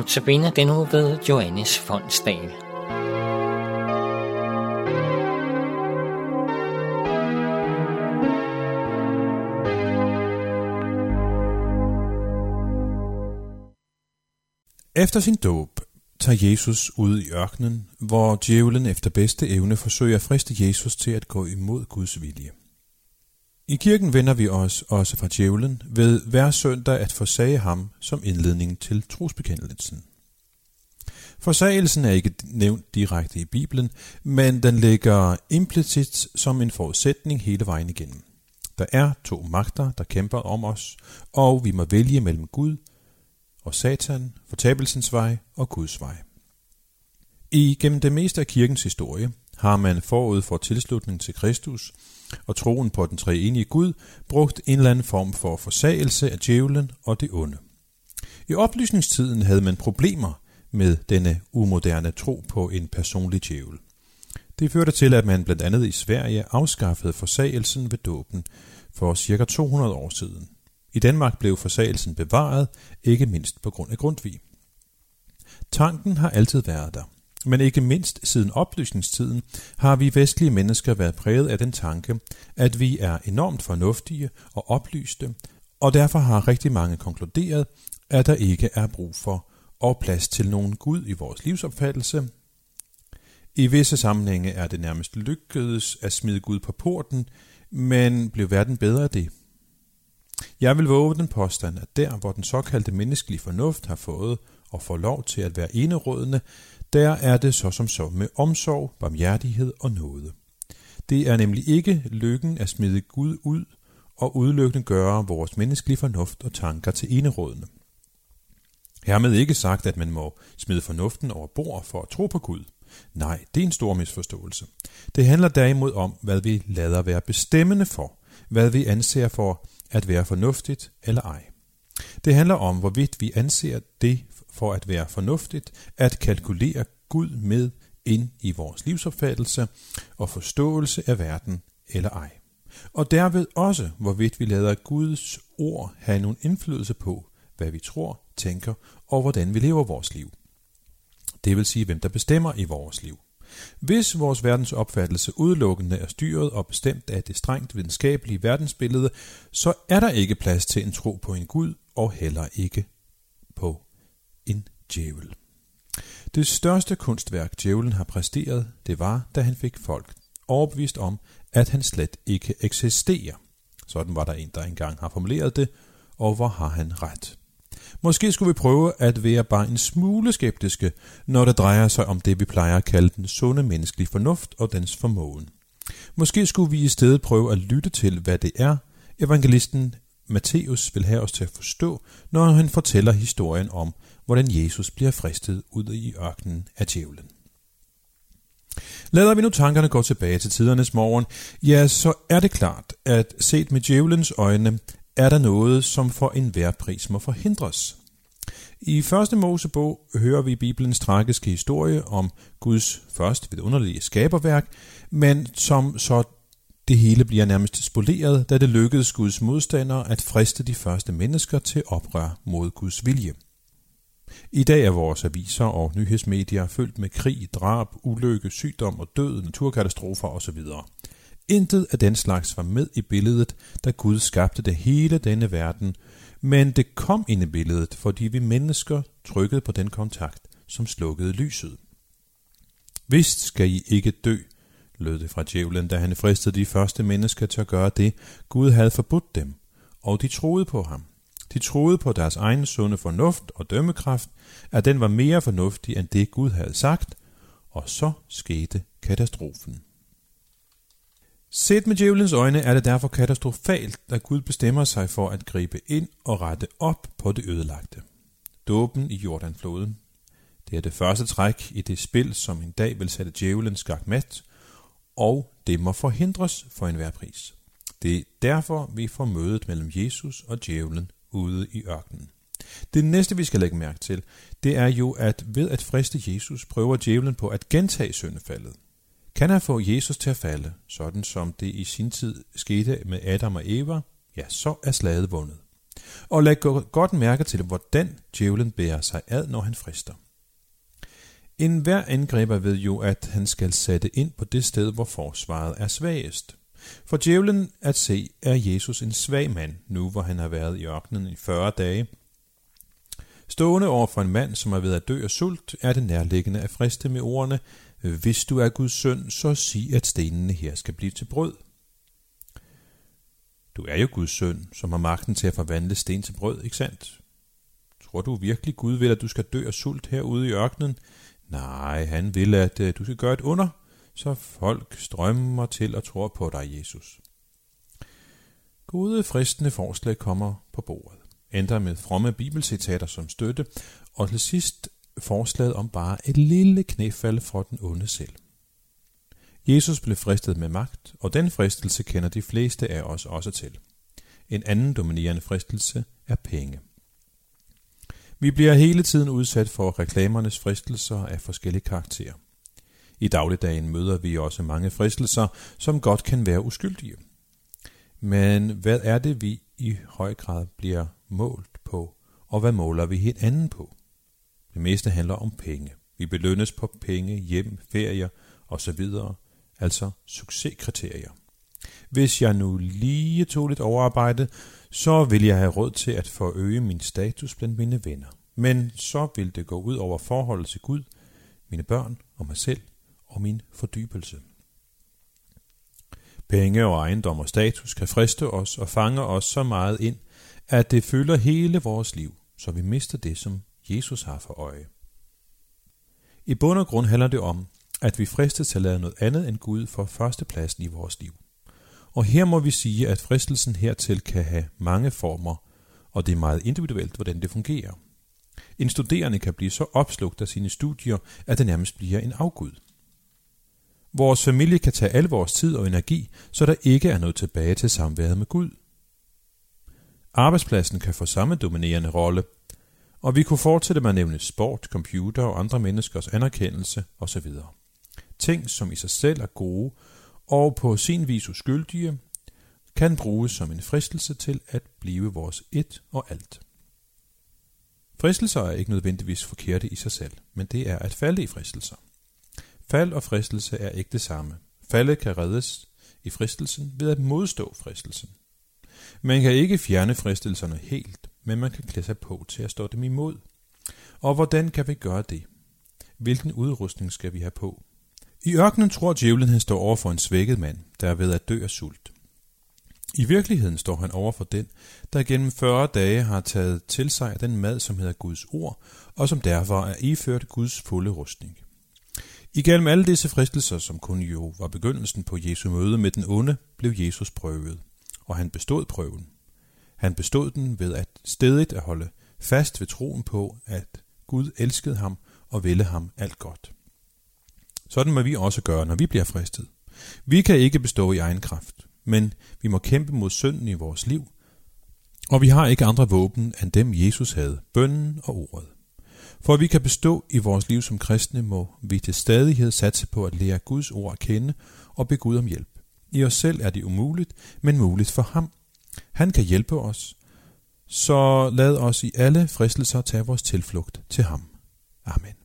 Notabene den nu ved Johannes Fondsdal. Efter sin dåb tager Jesus ud i ørkenen, hvor djævlen efter bedste evne forsøger at friste Jesus til at gå imod Guds vilje. I kirken vender vi os også fra djævlen ved hver søndag at forsage ham som indledning til trosbekendelsen. Forsagelsen er ikke nævnt direkte i Bibelen, men den ligger implicit som en forudsætning hele vejen igennem. Der er to magter, der kæmper om os, og vi må vælge mellem Gud og Satan, fortabelsens vej og Guds vej. I gennem det meste af kirkens historie har man forud for tilslutning til Kristus og troen på den treenige Gud brugt en eller anden form for forsagelse af djævlen og det onde. I oplysningstiden havde man problemer med denne umoderne tro på en personlig djævel. Det førte til, at man blandt andet i Sverige afskaffede forsagelsen ved dåben for ca. 200 år siden. I Danmark blev forsagelsen bevaret, ikke mindst på grund af Grundtvig. Tanken har altid været der. Men ikke mindst siden oplysningstiden har vi vestlige mennesker været præget af den tanke, at vi er enormt fornuftige og oplyste, og derfor har rigtig mange konkluderet, at der ikke er brug for og plads til nogen Gud i vores livsopfattelse. I visse sammenhænge er det nærmest lykkedes at smide Gud på porten, men blev verden bedre af det? Jeg vil våge den påstand, at der, hvor den såkaldte menneskelige fornuft har fået og får lov til at være enerådende, der er det så som så med omsorg, barmhjertighed og nåde. Det er nemlig ikke lykken at smide Gud ud og udelukkende gøre vores menneskelige fornuft og tanker til enerådende. Hermed ikke sagt, at man må smide fornuften over bord for at tro på Gud. Nej, det er en stor misforståelse. Det handler derimod om, hvad vi lader være bestemmende for, hvad vi anser for at være fornuftigt eller ej. Det handler om, hvorvidt vi anser det for at være fornuftigt at kalkulere Gud med ind i vores livsopfattelse og forståelse af verden eller ej. Og derved også, hvorvidt vi lader Guds ord have nogen indflydelse på, hvad vi tror, tænker og hvordan vi lever vores liv. Det vil sige, hvem der bestemmer i vores liv. Hvis vores verdensopfattelse udelukkende er styret og bestemt af det strengt videnskabelige verdensbillede, så er der ikke plads til en tro på en Gud og heller ikke på en djævel. Det største kunstværk, djævlen har præsteret, det var, da han fik folk overbevist om, at han slet ikke eksisterer. Sådan var der en, der engang har formuleret det, og hvor har han ret. Måske skulle vi prøve at være bare en smule skeptiske, når det drejer sig om det, vi plejer at kalde den sunde menneskelige fornuft og dens formåen. Måske skulle vi i stedet prøve at lytte til, hvad det er, evangelisten Matthæus vil have os til at forstå, når han fortæller historien om, hvordan Jesus bliver fristet ud i ørkenen af djævlen. Lader vi nu tankerne gå tilbage til tidernes morgen, ja, så er det klart, at set med djævelens øjne, er der noget, som for enhver pris må forhindres. I første Mosebog hører vi Bibelens tragiske historie om Guds først vidunderlige skaberværk, men som så det hele bliver nærmest spoleret, da det lykkedes Guds modstandere at friste de første mennesker til oprør mod Guds vilje. I dag er vores aviser og nyhedsmedier fyldt med krig, drab, ulykke, sygdom og død, naturkatastrofer osv. Intet af den slags var med i billedet, da Gud skabte det hele denne verden, men det kom ind i billedet, fordi vi mennesker trykkede på den kontakt, som slukkede lyset. Vist skal I ikke dø, lød det fra djævlen, da han fristede de første mennesker til at gøre det, Gud havde forbudt dem, og de troede på ham. De troede på deres egen sunde fornuft og dømmekraft, at den var mere fornuftig end det Gud havde sagt, og så skete katastrofen. Set med djævelens øjne er det derfor katastrofalt, da Gud bestemmer sig for at gribe ind og rette op på det ødelagte. Dåben i Jordanfloden. Det er det første træk i det spil, som en dag vil sætte djævelen skakmat, og det må forhindres for enhver pris. Det er derfor, vi får mødet mellem Jesus og djævlen ude i ørkenen. Det næste, vi skal lægge mærke til, det er jo, at ved at friste Jesus, prøver djævlen på at gentage syndefaldet. Kan han få Jesus til at falde, sådan som det i sin tid skete med Adam og Eva, ja, så er slaget vundet. Og læg godt mærke til, hvordan djævlen bærer sig ad, når han frister. En hver angriber ved jo, at han skal sætte ind på det sted, hvor forsvaret er svagest. For djævlen at se, er Jesus en svag mand, nu hvor han har været i ørkenen i 40 dage. Stående over for en mand, som er ved at dø af sult, er det nærliggende at friste med ordene, hvis du er Guds søn, så sig, at stenene her skal blive til brød. Du er jo Guds søn, som har magten til at forvandle sten til brød, ikke sandt? Tror du virkelig, Gud vil, at du skal dø af sult herude i ørkenen? Nej, han vil, at øh, du skal gøre et under, så folk strømmer til og tror på dig, Jesus. Gode fristende forslag kommer på bordet. Ændrer med fromme bibelcitater som støtte, og til sidst forslaget om bare et lille knæfald fra den onde selv. Jesus blev fristet med magt, og den fristelse kender de fleste af os også til. En anden dominerende fristelse er penge. Vi bliver hele tiden udsat for reklamernes fristelser af forskellige karakterer. I dagligdagen møder vi også mange fristelser, som godt kan være uskyldige. Men hvad er det, vi i høj grad bliver målt på, og hvad måler vi hinanden på? Det meste handler om penge. Vi belønnes på penge, hjem, ferier osv., altså succeskriterier. Hvis jeg nu lige tog lidt overarbejde, så vil jeg have råd til at forøge min status blandt mine venner. Men så vil det gå ud over forholdet til Gud, mine børn og mig selv og min fordybelse. Penge og ejendom og status kan friste os og fange os så meget ind, at det fylder hele vores liv, så vi mister det, som Jesus har for øje. I bund og grund handler det om, at vi fristes til at lade noget andet end Gud for førstepladsen i vores liv. Og her må vi sige, at fristelsen hertil kan have mange former, og det er meget individuelt, hvordan det fungerer. En studerende kan blive så opslugt af sine studier, at det nærmest bliver en afgud. Vores familie kan tage al vores tid og energi, så der ikke er noget tilbage til samværet med Gud. Arbejdspladsen kan få samme dominerende rolle, og vi kunne fortsætte med at nævne sport, computer og andre menneskers anerkendelse osv. Ting, som i sig selv er gode og på sin vis uskyldige, kan bruges som en fristelse til at blive vores et og alt. Fristelser er ikke nødvendigvis forkerte i sig selv, men det er at falde i fristelser. Fald og fristelse er ikke det samme. Faldet kan reddes i fristelsen ved at modstå fristelsen. Man kan ikke fjerne fristelserne helt, men man kan klæde sig på til at stå dem imod. Og hvordan kan vi gøre det? Hvilken udrustning skal vi have på? I ørkenen tror djævlen, han står over for en svækket mand, der er ved at dø af sult. I virkeligheden står han over for den, der gennem 40 dage har taget til sig den mad, som hedder Guds ord, og som derfor er iført Guds fulde rustning. Igennem alle disse fristelser, som kun jo var begyndelsen på Jesu møde med den onde, blev Jesus prøvet, og han bestod prøven. Han bestod den ved at stedigt at holde fast ved troen på, at Gud elskede ham og ville ham alt godt. Sådan må vi også gøre, når vi bliver fristet. Vi kan ikke bestå i egen kraft, men vi må kæmpe mod synden i vores liv, og vi har ikke andre våben end dem, Jesus havde, bønnen og ordet. For at vi kan bestå i vores liv som kristne, må vi til stadighed satse på at lære Guds ord at kende og bede Gud om hjælp. I os selv er det umuligt, men muligt for ham. Han kan hjælpe os, så lad os i alle fristelser tage vores tilflugt til ham. Amen.